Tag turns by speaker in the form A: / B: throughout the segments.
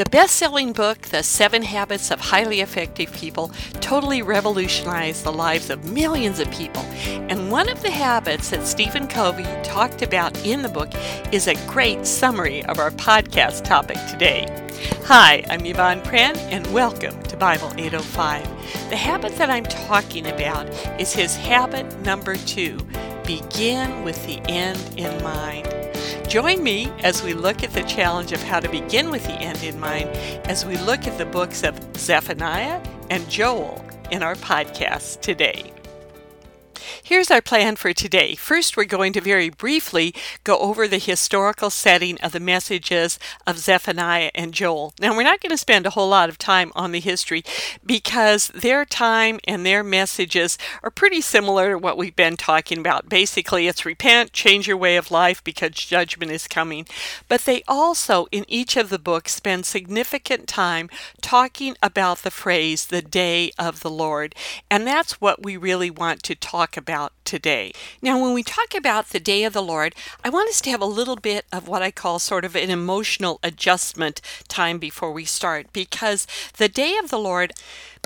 A: The best selling book, The Seven Habits of Highly Effective People, totally revolutionized the lives of millions of people. And one of the habits that Stephen Covey talked about in the book is a great summary of our podcast topic today. Hi, I'm Yvonne Prehn, and welcome to Bible 805. The habit that I'm talking about is his habit number two begin with the end in mind. Join me as we look at the challenge of how to begin with the end in mind as we look at the books of Zephaniah and Joel in our podcast today. Here's our plan for today. First, we're going to very briefly go over the historical setting of the messages of Zephaniah and Joel. Now, we're not going to spend a whole lot of time on the history because their time and their messages are pretty similar to what we've been talking about. Basically, it's repent, change your way of life because judgment is coming. But they also, in each of the books, spend significant time talking about the phrase, the day of the Lord. And that's what we really want to talk about today. Now, when we talk about the day of the Lord, I want us to have a little bit of what I call sort of an emotional adjustment time before we start, because the day of the Lord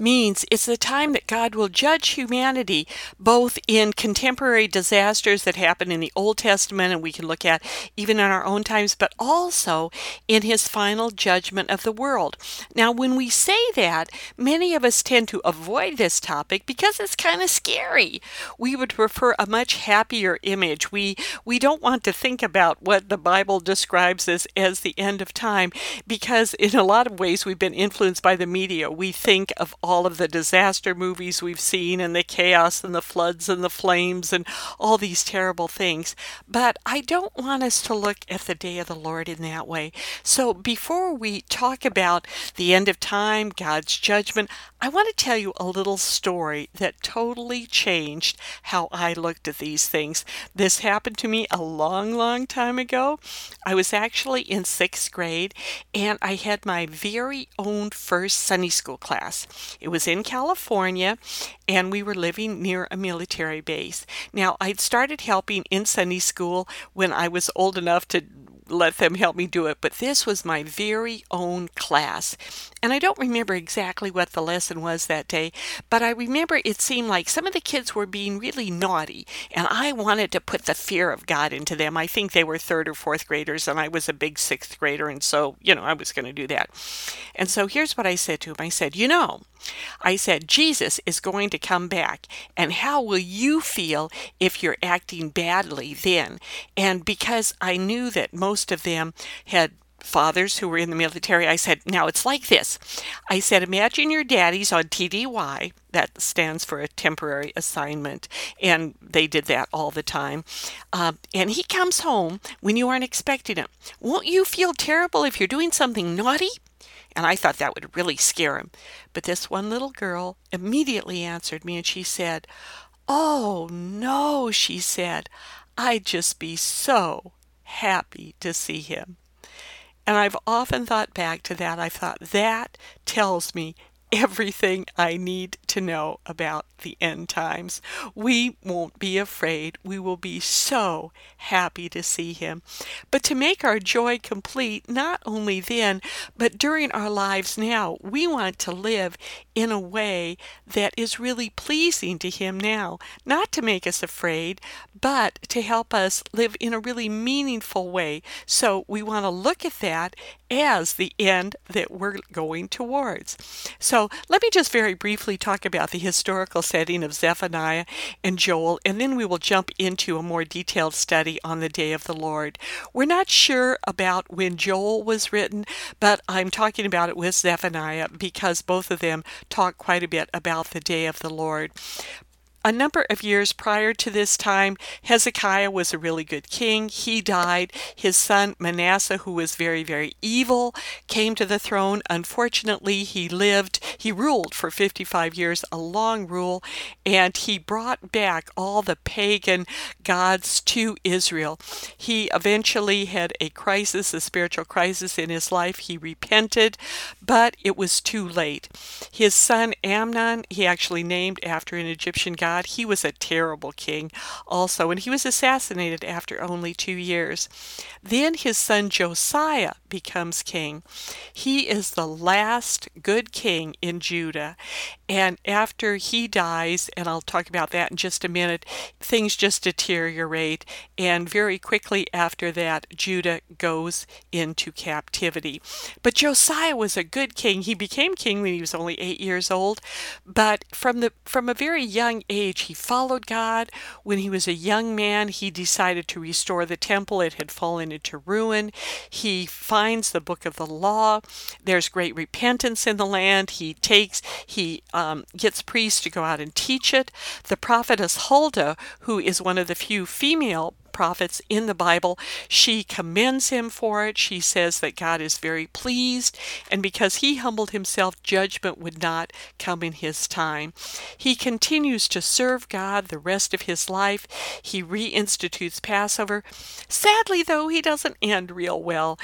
A: means it's the time that God will judge humanity both in contemporary disasters that happen in the Old Testament and we can look at even in our own times, but also in his final judgment of the world. Now, when we say that, many of us tend to avoid this topic because it's kind of scary. We would prefer a much happier image. We we don't want to think about what the Bible describes as as the end of time because in a lot of ways we've been influenced by the media. We think of all of the disaster movies we've seen and the chaos and the floods and the flames and all these terrible things. But I don't want us to look at the day of the Lord in that way. So before we talk about the end of time, God's judgment, I want to tell you a little story that totally changed how I looked at these things. This happened to me a long, long time ago. I was actually in sixth grade and I had my very own first Sunday school class. It was in California, and we were living near a military base. Now, I'd started helping in Sunday school when I was old enough to let them help me do it, but this was my very own class. And I don't remember exactly what the lesson was that day, but I remember it seemed like some of the kids were being really naughty, and I wanted to put the fear of God into them. I think they were third or fourth graders, and I was a big sixth grader, and so, you know, I was going to do that. And so here's what I said to him I said, You know, I said, Jesus is going to come back, and how will you feel if you're acting badly then? And because I knew that most of them had fathers who were in the military, I said, now it's like this. I said, imagine your daddy's on TDY, that stands for a temporary assignment, and they did that all the time. Uh, and he comes home when you aren't expecting him. Won't you feel terrible if you're doing something naughty? And I thought that would really scare him. But this one little girl immediately answered me and she said, Oh, no, she said, I'd just be so happy to see him. And I've often thought back to that. I thought that tells me everything I need to know about the end times. We won't be afraid. We will be so happy to see him. But to make our joy complete, not only then, but during our lives now, we want to live in a way that is really pleasing to him now, not to make us afraid, but to help us live in a really meaningful way. So we want to look at that as the end that we're going towards. So let me just very briefly talk about the historical setting of Zephaniah and Joel, and then we will jump into a more detailed study on the day of the Lord. We're not sure about when Joel was written, but I'm talking about it with Zephaniah because both of them talk quite a bit about the day of the Lord a number of years prior to this time, Hezekiah was a really good king. He died. His son Manasseh, who was very, very evil, came to the throne. Unfortunately, he lived, he ruled for 55 years, a long rule, and he brought back all the pagan gods to Israel. He eventually had a crisis, a spiritual crisis in his life. He repented, but it was too late. His son Amon, he actually named after an Egyptian god God. He was a terrible king also, and he was assassinated after only two years. Then his son Josiah becomes king. He is the last good king in Judah. And after he dies, and I'll talk about that in just a minute, things just deteriorate. And very quickly after that, Judah goes into captivity. But Josiah was a good king. He became king when he was only eight years old. But from the from a very young age, he followed God. When he was a young man, he decided to restore the temple. It had fallen into ruin. He finds the book of the law. There's great repentance in the land. He takes, he um, gets priests to go out and teach it. The prophetess Huldah, who is one of the few female prophets in the Bible. She commends him for it. She says that God is very pleased, and because he humbled himself, judgment would not come in his time. He continues to serve God the rest of his life. He reinstitutes Passover. Sadly, though, he doesn't end real well.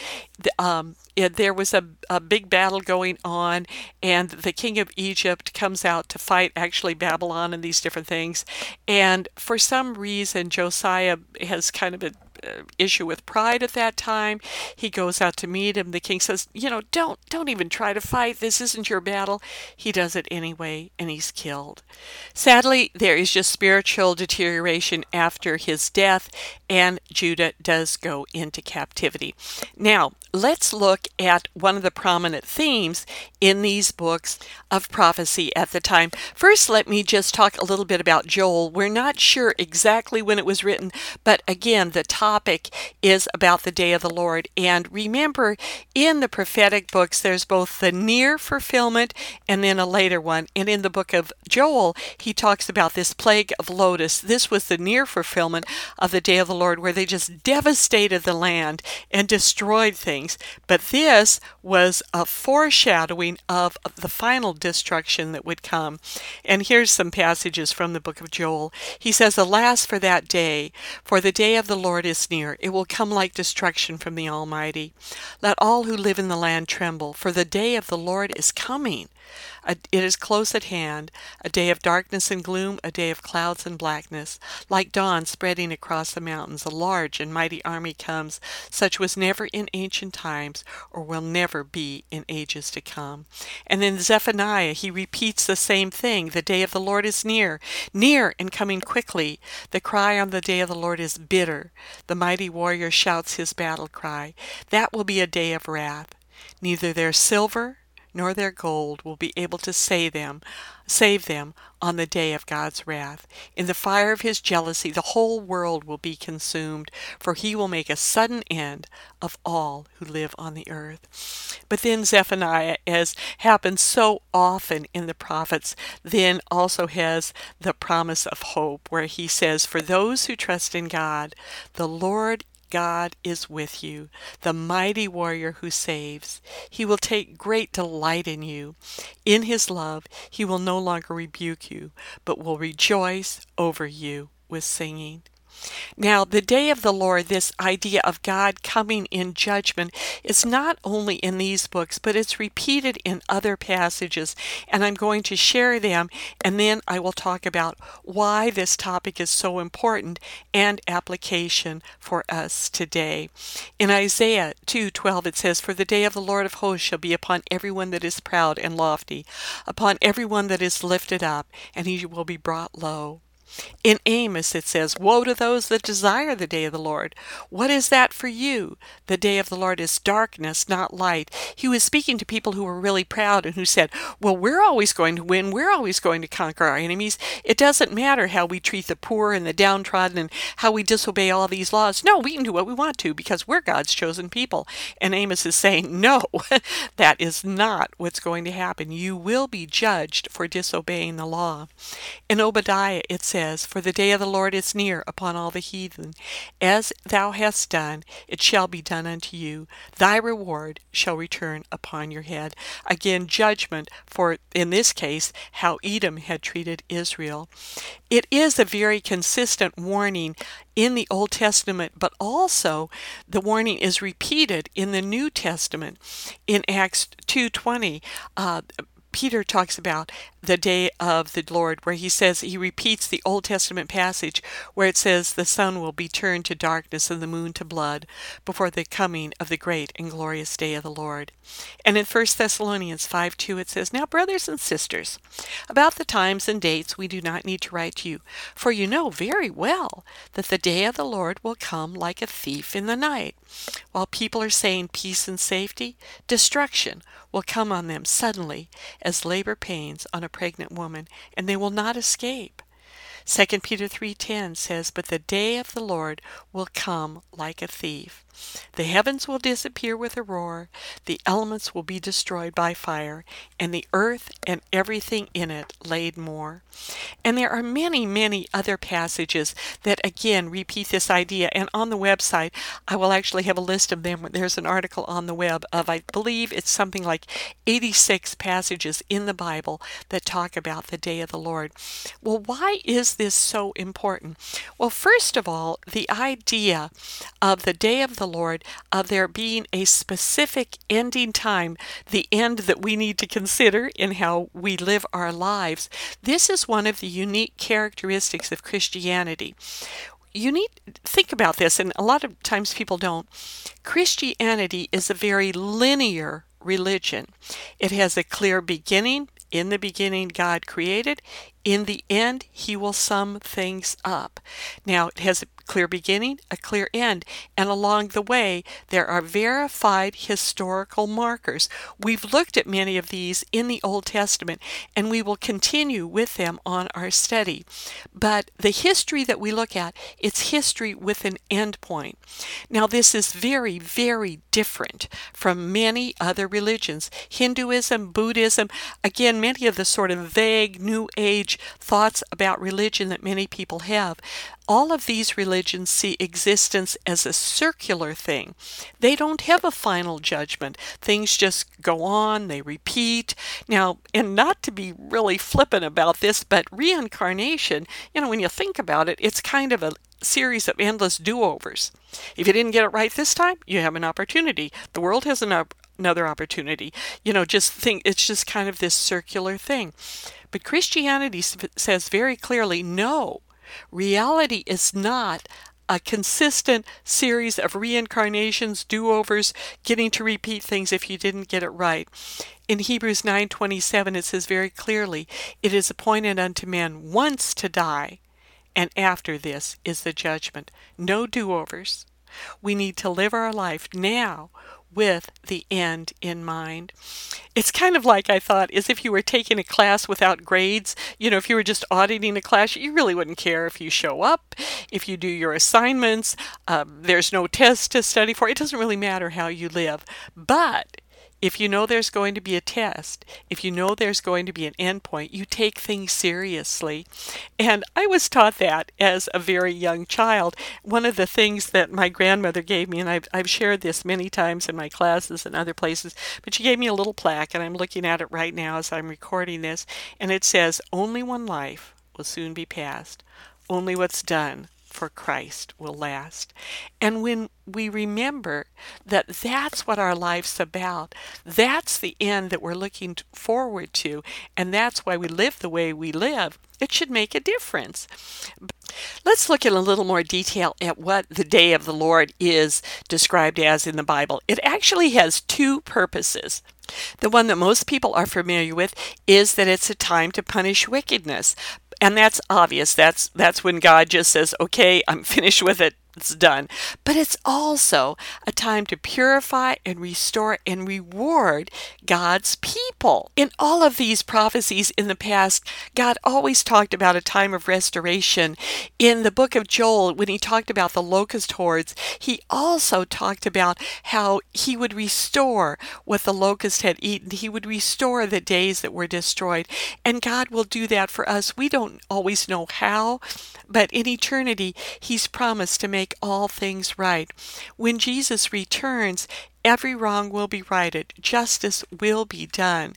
A: Um, there was a, a big battle going on, and the king of Egypt comes out to fight actually Babylon and these different things. And for some reason, Josiah has kind of a uh, issue with pride at that time. He goes out to meet him. The king says, "You know, don't don't even try to fight. This isn't your battle." He does it anyway, and he's killed. Sadly, there is just spiritual deterioration after his death, and Judah does go into captivity. Now, let's look at one of the prominent themes in these books of prophecy at the time. First, let me just talk a little bit about Joel. We're not sure exactly when it was written, but again, the topic is about the day of the Lord. And remember, in the prophetic books, there's both the near fulfillment and then a later one. And in the book of Joel, he talks about this plague of locusts. This was the near fulfillment of the day of the Lord, where they just devastated the land and destroyed things. But this was a foreshadowing of the final destruction that would come. And here's some passages from the book of Joel. He says, Alas for that day, for the day of the Lord is near. It will come like destruction from the Almighty. Let all who live in the land tremble, for the day of the Lord is coming. It is close at hand, a day of darkness and gloom, a day of clouds and blackness. Like dawn spreading across the mountains, a large and mighty army comes, such was never in ancient times, or will never be in ages to come. And in Zephaniah, he repeats the same thing the day of the Lord is near, near and coming quickly. The cry on the day of the Lord is bitter. The mighty warrior shouts his battle cry. That will be a day of wrath. Neither their silver nor their gold will be able to save them, save them on the day of God's wrath. In the fire of his jealousy, the whole world will be consumed, for he will make a sudden end of all who live on the earth. But then Zephaniah, as happens so often in the prophets, then also has the promise of hope, where he says, For those who trust in God, the Lord God is with you, the mighty warrior who saves. He will take great delight in you. In his love, he will no longer rebuke you, but will rejoice over you with singing. Now, the day of the Lord, this idea of God coming in judgment, is not only in these books, but it's repeated in other passages. And I'm going to share them, and then I will talk about why this topic is so important and application for us today. In Isaiah 2:12 it says, "For the day of the Lord of hosts shall be upon everyone that is proud and lofty, upon everyone that is lifted up, and he will be brought low." In Amos it says, Woe to those that desire the day of the Lord. What is that for you? The day of the Lord is darkness, not light. He was speaking to people who were really proud and who said, Well, we're always going to win. We're always going to conquer our enemies. It doesn't matter how we treat the poor and the downtrodden and how we disobey all these laws. No, we can do what we want to because we're God's chosen people. And Amos is saying, No, that is not what's going to happen. You will be judged for disobeying the law. In Obadiah it says, says, For the day of the Lord is near upon all the heathen. As thou hast done, it shall be done unto you. Thy reward shall return upon your head. Again, judgment for, in this case, how Edom had treated Israel. It is a very consistent warning in the Old Testament, but also the warning is repeated in the New Testament. In Acts 2.20, uh, Peter talks about the day of the Lord, where he says, he repeats the Old Testament passage where it says, the sun will be turned to darkness and the moon to blood before the coming of the great and glorious day of the Lord. And in 1 Thessalonians 5 2, it says, Now, brothers and sisters, about the times and dates we do not need to write to you, for you know very well that the day of the Lord will come like a thief in the night. While people are saying peace and safety, destruction will come on them suddenly as labor pains on a pregnant woman, and they will not escape. 2 Peter 3:10 says, "But the day of the Lord will come like a thief." The heavens will disappear with a roar, the elements will be destroyed by fire, and the earth and everything in it laid more. And there are many, many other passages that again repeat this idea. And on the website, I will actually have a list of them. There's an article on the web of, I believe it's something like 86 passages in the Bible that talk about the day of the Lord. Well, why is this so important? Well, first of all, the idea of the day of the Lord, of there being a specific ending time, the end that we need to consider in how we live our lives. This is one of the unique characteristics of Christianity. You need think about this, and a lot of times people don't. Christianity is a very linear religion. It has a clear beginning. In the beginning, God created. In the end, He will sum things up. Now, it has a clear beginning, a clear end, and along the way there are verified historical markers. We've looked at many of these in the Old Testament and we will continue with them on our study. But the history that we look at, it's history with an end point. Now this is very, very different from many other religions. Hinduism, Buddhism, again, many of the sort of vague New Age thoughts about religion that many people have all of these religions see existence as a circular thing. They don't have a final judgment. Things just go on, they repeat. Now, and not to be really flippant about this, but reincarnation, you know, when you think about it, it's kind of a series of endless do overs. If you didn't get it right this time, you have an opportunity. The world has an another opportunity. You know, just think it's just kind of this circular thing. But Christianity says very clearly no, Reality is not a consistent series of reincarnations, do-overs, getting to repeat things if you didn't get it right. In Hebrews 9:27 it says very clearly, it is appointed unto men once to die, and after this is the judgment. No do-overs. We need to live our life now with the end in mind. It's kind of like I thought, as if you were taking a class without grades. You know, if you were just auditing a class, you really wouldn't care if you show up, if you do your assignments, um, there's no test to study for. It doesn't really matter how you live. But if you know there's going to be a test, if you know there's going to be an endpoint, you take things seriously. And I was taught that as a very young child. One of the things that my grandmother gave me, and I've, I've shared this many times in my classes and other places, but she gave me a little plaque, and I'm looking at it right now as I'm recording this, and it says, Only one life will soon be passed. Only what's done for Christ will last. And when we remember that that's what our life's about, that's the end that we're looking forward to, and that's why we live the way we live, it should make a difference. Let's look in a little more detail at what the day of the Lord is described as in the Bible. It actually has two purposes. The one that most people are familiar with is that it's a time to punish wickedness and that's obvious. That's that's when god just says okay i'm finished with it it's done. But it's also a time to purify and restore and reward God's people. In all of these prophecies in the past, God always talked about a time of restoration. In the book of Joel, when he talked about the locust hordes, he also talked about how he would restore what the locust had eaten. He would restore the days that were destroyed. And God will do that for us. We don't always know how, but in eternity, he's promised to make make all things right. When Jesus returns, every wrong will be righted, justice will be done.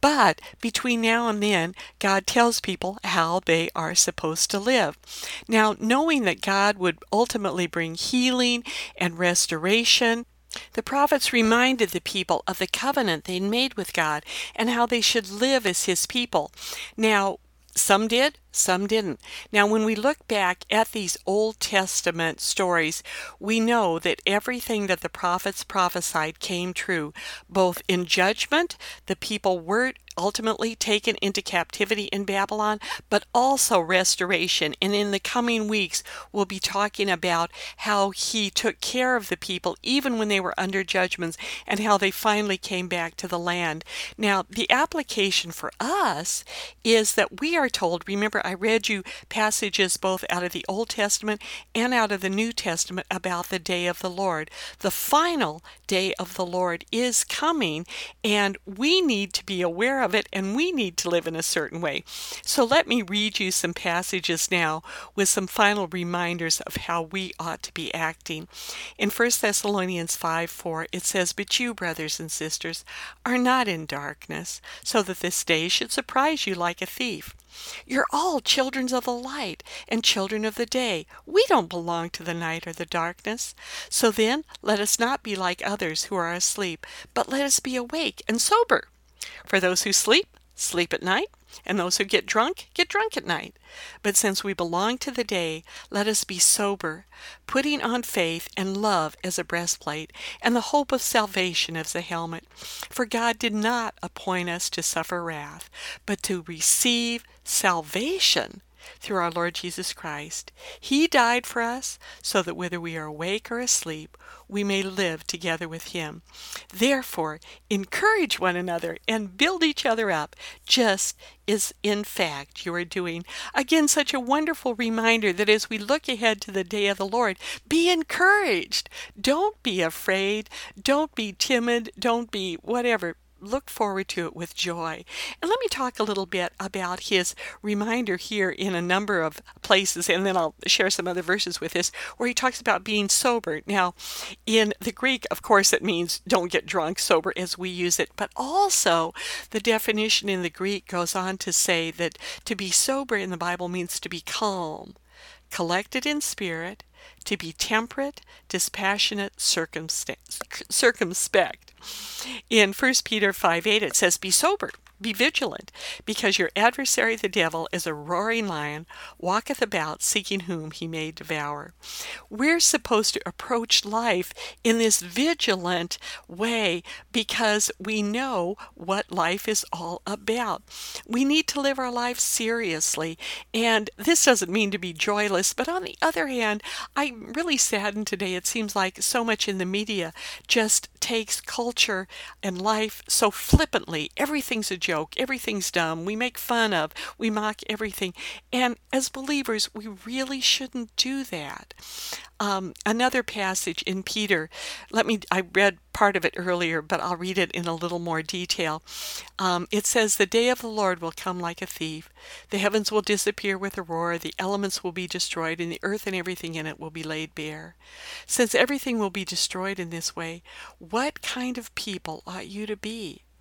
A: But between now and then, God tells people how they are supposed to live. Now, knowing that God would ultimately bring healing and restoration, The prophets reminded the people of the covenant they'd made with God and how they should live as His people. Now, some did, some didn't. Now, when we look back at these Old Testament stories, we know that everything that the prophets prophesied came true. Both in judgment, the people were ultimately taken into captivity in Babylon, but also restoration. And in the coming weeks, we'll be talking about how he took care of the people even when they were under judgments and how they finally came back to the land. Now, the application for us is that we are told, remember, I read you passages both out of the Old Testament and out of the New Testament about the day of the Lord. The final day of the Lord is coming, and we need to be aware of of it, and we need to live in a certain way. So let me read you some passages now with some final reminders of how we ought to be acting. In 1 Thessalonians 5 4, it says, But you, brothers and sisters, are not in darkness, so that this day should surprise you like a thief. You're all children of the light and children of the day. We don't belong to the night or the darkness. So then, let us not be like others who are asleep, but let us be awake and sober. For those who sleep, sleep at night, and those who get drunk, get drunk at night. But since we belong to the day, let us be sober, putting on faith and love as a breastplate, and the hope of salvation as a helmet. For God did not appoint us to suffer wrath, but to receive salvation through our Lord Jesus Christ. He died for us so that whether we are awake or asleep, we may live together with Him. Therefore, encourage one another and build each other up, just as in fact you are doing. Again, such a wonderful reminder that as we look ahead to the day of the Lord, be encouraged. Don't be afraid. Don't be timid. Don't be whatever look forward to it with joy. And let me talk a little bit about his reminder here in a number of places, and then I'll share some other verses with this, where he talks about being sober. Now, in the Greek, of course, it means don't get drunk, sober as we use it, but also the definition in the Greek goes on to say that to be sober in the Bible means to be calm, collected in spirit, to be temperate, dispassionate, circumspect. In 1 Peter 5 8, it says, Be sober, be vigilant, because your adversary the devil is a roaring lion, walketh about seeking whom he may devour. We're supposed to approach life in this vigilant way because we know what life is all about. We need to live our life seriously, and this doesn't mean to be joyless, but on the other hand, I'm really saddened today. It seems like so much in the media just takes culture and life so flippantly. Everything's a joke everything's dumb, we make fun of, we mock everything. And as believers, we really shouldn't do that. Um, another passage in Peter, let me, I read part of it earlier, but I'll read it in a little more detail. Um, it says, The day of the Lord will come like a thief. The heavens will disappear with a roar, the elements will be destroyed, and the earth and everything in it will be laid bare. Since everything will be destroyed in this way, what kind of people ought you to be?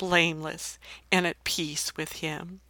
A: blameless, and at peace with Him.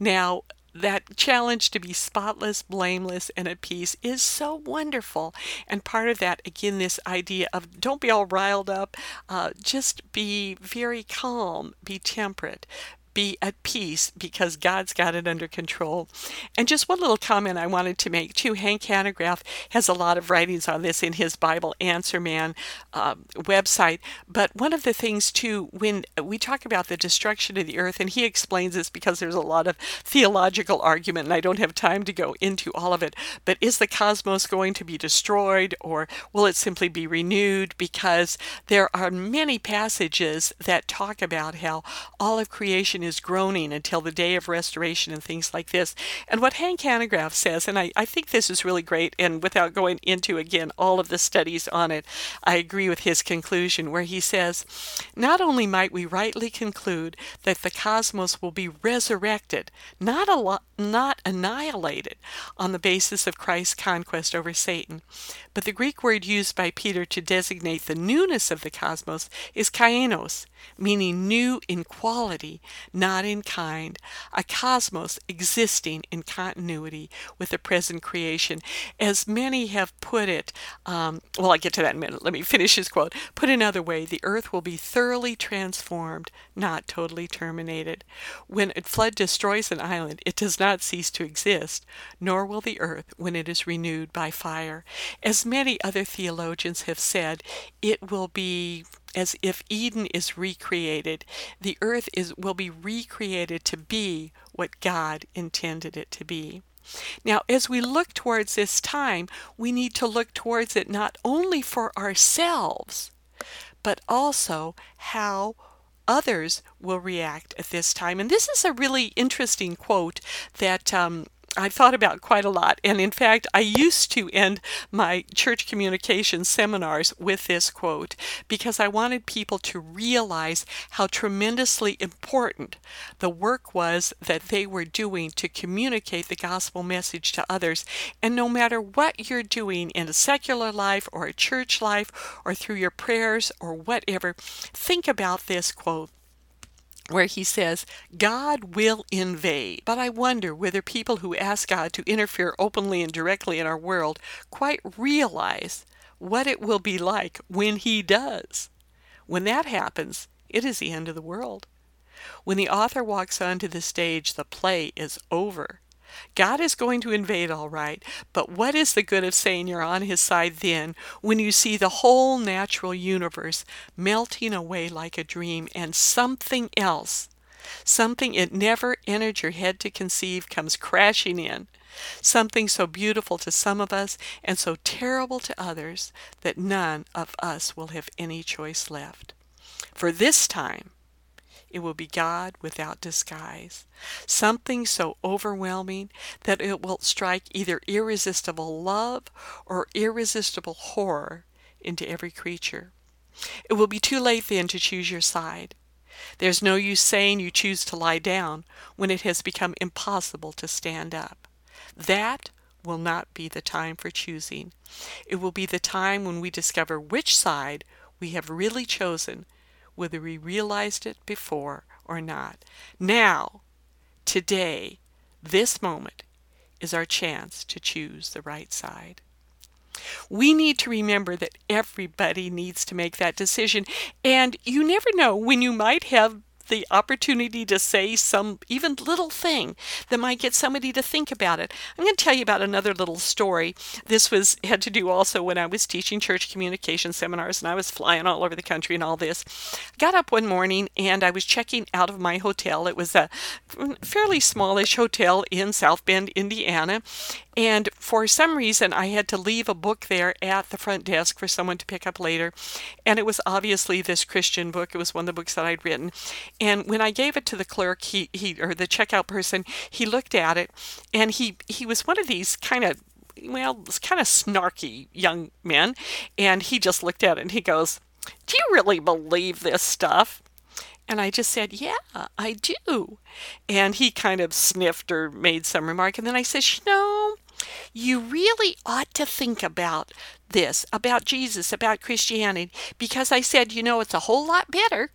A: Now, that challenge to be spotless, blameless, and at peace is so wonderful. And part of that, again, this idea of don't be all riled up, uh, just be very calm, be temperate, be at peace because God's got it under control. And just one little comment I wanted to make too Hank Hanegraaff has a lot of writings on this in his Bible Answer Man uh, website. But one of the things, too, when we talk about the destruction of the earth, and he explains this because there's a lot of theological argument, and I don't have time to go into all of it. But is the cosmos going to be destroyed or will it simply be renewed? Because there are many passages that talk about how all of creation creation is groaning until the day of restoration and things like this. And what Hank Hanegraaff says, and I, I think this is really great, and without going into again all of the studies on it, I agree with his conclusion, where he says, Not only might we rightly conclude that the cosmos will be resurrected, not, a not annihilated, on the basis of Christ's conquest over Satan, but the Greek word used by Peter to designate the newness of the cosmos is kainos, meaning new in quality, not in kind, a cosmos existing in continuity with the present creation. As many have put it, um, well, I'll get to that in a minute. Let me finish his quote. Put another way, the earth will be thoroughly transformed, not totally terminated. When a flood destroys an island, it does not cease to exist, nor will the earth when it is renewed by fire. As many other theologians have said, it will be as if Eden is recreated. The earth is will be recreated to be what God intended it to be. Now, as we look towards this time, we need to look towards it not only for ourselves, but also how others will react at this time. And this is a really interesting quote that um, I thought about quite a lot. And in fact, I used to end my church communication seminars with this quote because I wanted people to realize how tremendously important the work was that they were doing to communicate the gospel message to others. And no matter what you're doing in a secular life or a church life or through your prayers or whatever, think about this quote where he says, God will invade. But I wonder whether people who ask God to interfere openly and directly in our world quite realize what it will be like when he does. When that happens, it is the end of the world. When the author walks onto the stage, the play is over. God is going to invade all right, but what is the good of saying you're on his side then when you see the whole natural universe melting away like a dream and something else, something it never entered your head to conceive, comes crashing in? Something so beautiful to some of us and so terrible to others that none of us will have any choice left. For this time, it will be God without disguise. Something so overwhelming that it will strike either irresistible love or irresistible horror into every creature. It will be too late then to choose your side. There's no use saying you choose to lie down when it has become impossible to stand up. That will not be the time for choosing. It will be the time when we discover which side we have really chosen whether we realized it before or not. Now, today, this moment is our chance to choose the right side. We need to remember that everybody needs to make that decision, and you never know when you might have the opportunity to say some even little thing that might get somebody to think about it. I'm going to tell you about another little story. This was had to do also when I was teaching church communication seminars and I was flying all over the country and all this. I got up one morning and I was checking out of my hotel. It was a fairly smallish hotel in South Bend, Indiana, and for some reason, I had to leave a book there at the front desk for someone to pick up later. And it was obviously this Christian book. It was one of the books that I'd written. And when I gave it to the clerk, he, he or the checkout person, he looked at it and he, he was one of these kind of well, kind of snarky young men. And he just looked at it and he goes, Do you really believe this stuff? And I just said, Yeah, I do. And he kind of sniffed or made some remark. And then I said, You know, you really ought to think about this, about Jesus, about Christianity, because I said, you know, it's a whole lot better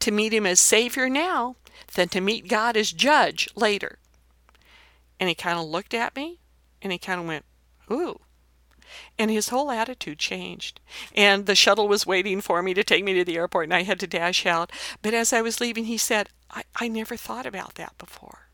A: to meet him as Savior now than to meet God as Judge later. And he kind of looked at me and he kind of went, Ooh. And his whole attitude changed. And the shuttle was waiting for me to take me to the airport, and I had to dash out. But as I was leaving, he said, I, I never thought about that before.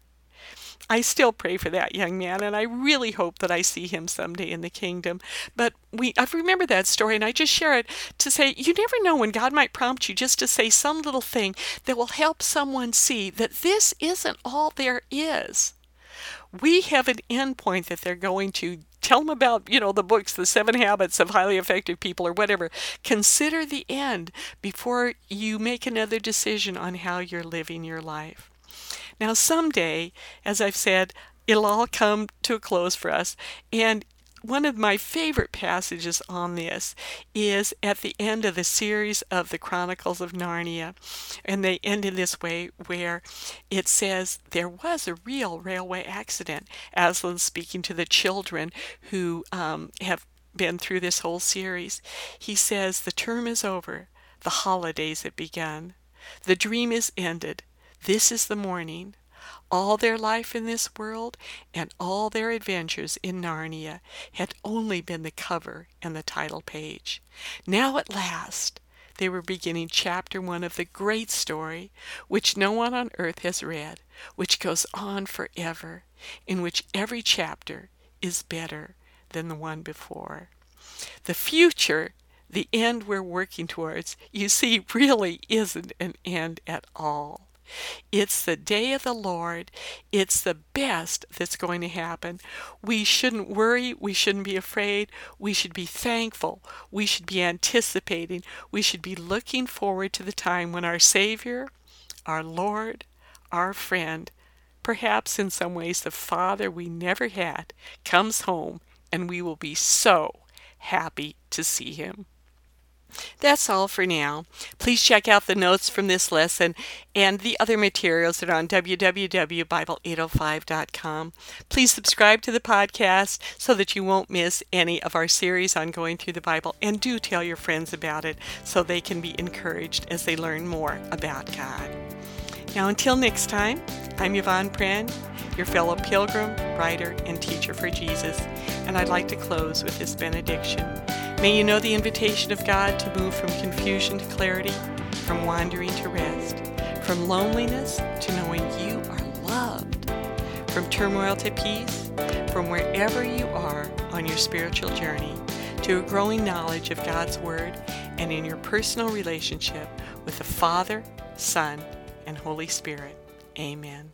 A: I still pray for that young man, and I really hope that I see him someday in the kingdom. But we, I've remembered that story, and I just share it to say you never know when God might prompt you just to say some little thing that will help someone see that this isn't all there is. We have an endpoint that they're going to tell them about, you know, the books, the seven habits of highly effective people or whatever. Consider the end before you make another decision on how you're living your life. Now, someday, as I've said, it'll all come to a close for us. And one of my favorite passages on this is at the end of the series of the Chronicles of Narnia. And they end in this way where it says there was a real railway accident. Aslan speaking to the children who um, have been through this whole series. He says, The term is over, the holidays have begun, the dream is ended. This is the morning. All their life in this world and all their adventures in Narnia had only been the cover and the title page. Now at last they were beginning chapter one of the great story, which no one on earth has read, which goes on forever, in which every chapter is better than the one before. The future, the end we're working towards, you see, really isn't an end at all. It's the day of the Lord. It's the best that's going to happen. We shouldn't worry. We shouldn't be afraid. We should be thankful. We should be anticipating. We should be looking forward to the time when our Savior, our Lord, our friend, perhaps in some ways the Father we never had, comes home and we will be so happy to see him. That's all for now. Please check out the notes from this lesson and the other materials that are on www.bible805.com. Please subscribe to the podcast so that you won't miss any of our series on going through the Bible. And do tell your friends about it so they can be encouraged as they learn more about God. Now, until next time, I'm Yvonne Prehn, your fellow pilgrim, writer, and teacher for Jesus, and I'd like to close with this benediction. May you know the invitation of God to move from confusion to clarity, from wandering to rest, from loneliness to knowing you are loved, from turmoil to peace, from wherever you are on your spiritual journey to a growing knowledge of God's Word and in your personal relationship with the Father, Son, and Holy Spirit. Amen.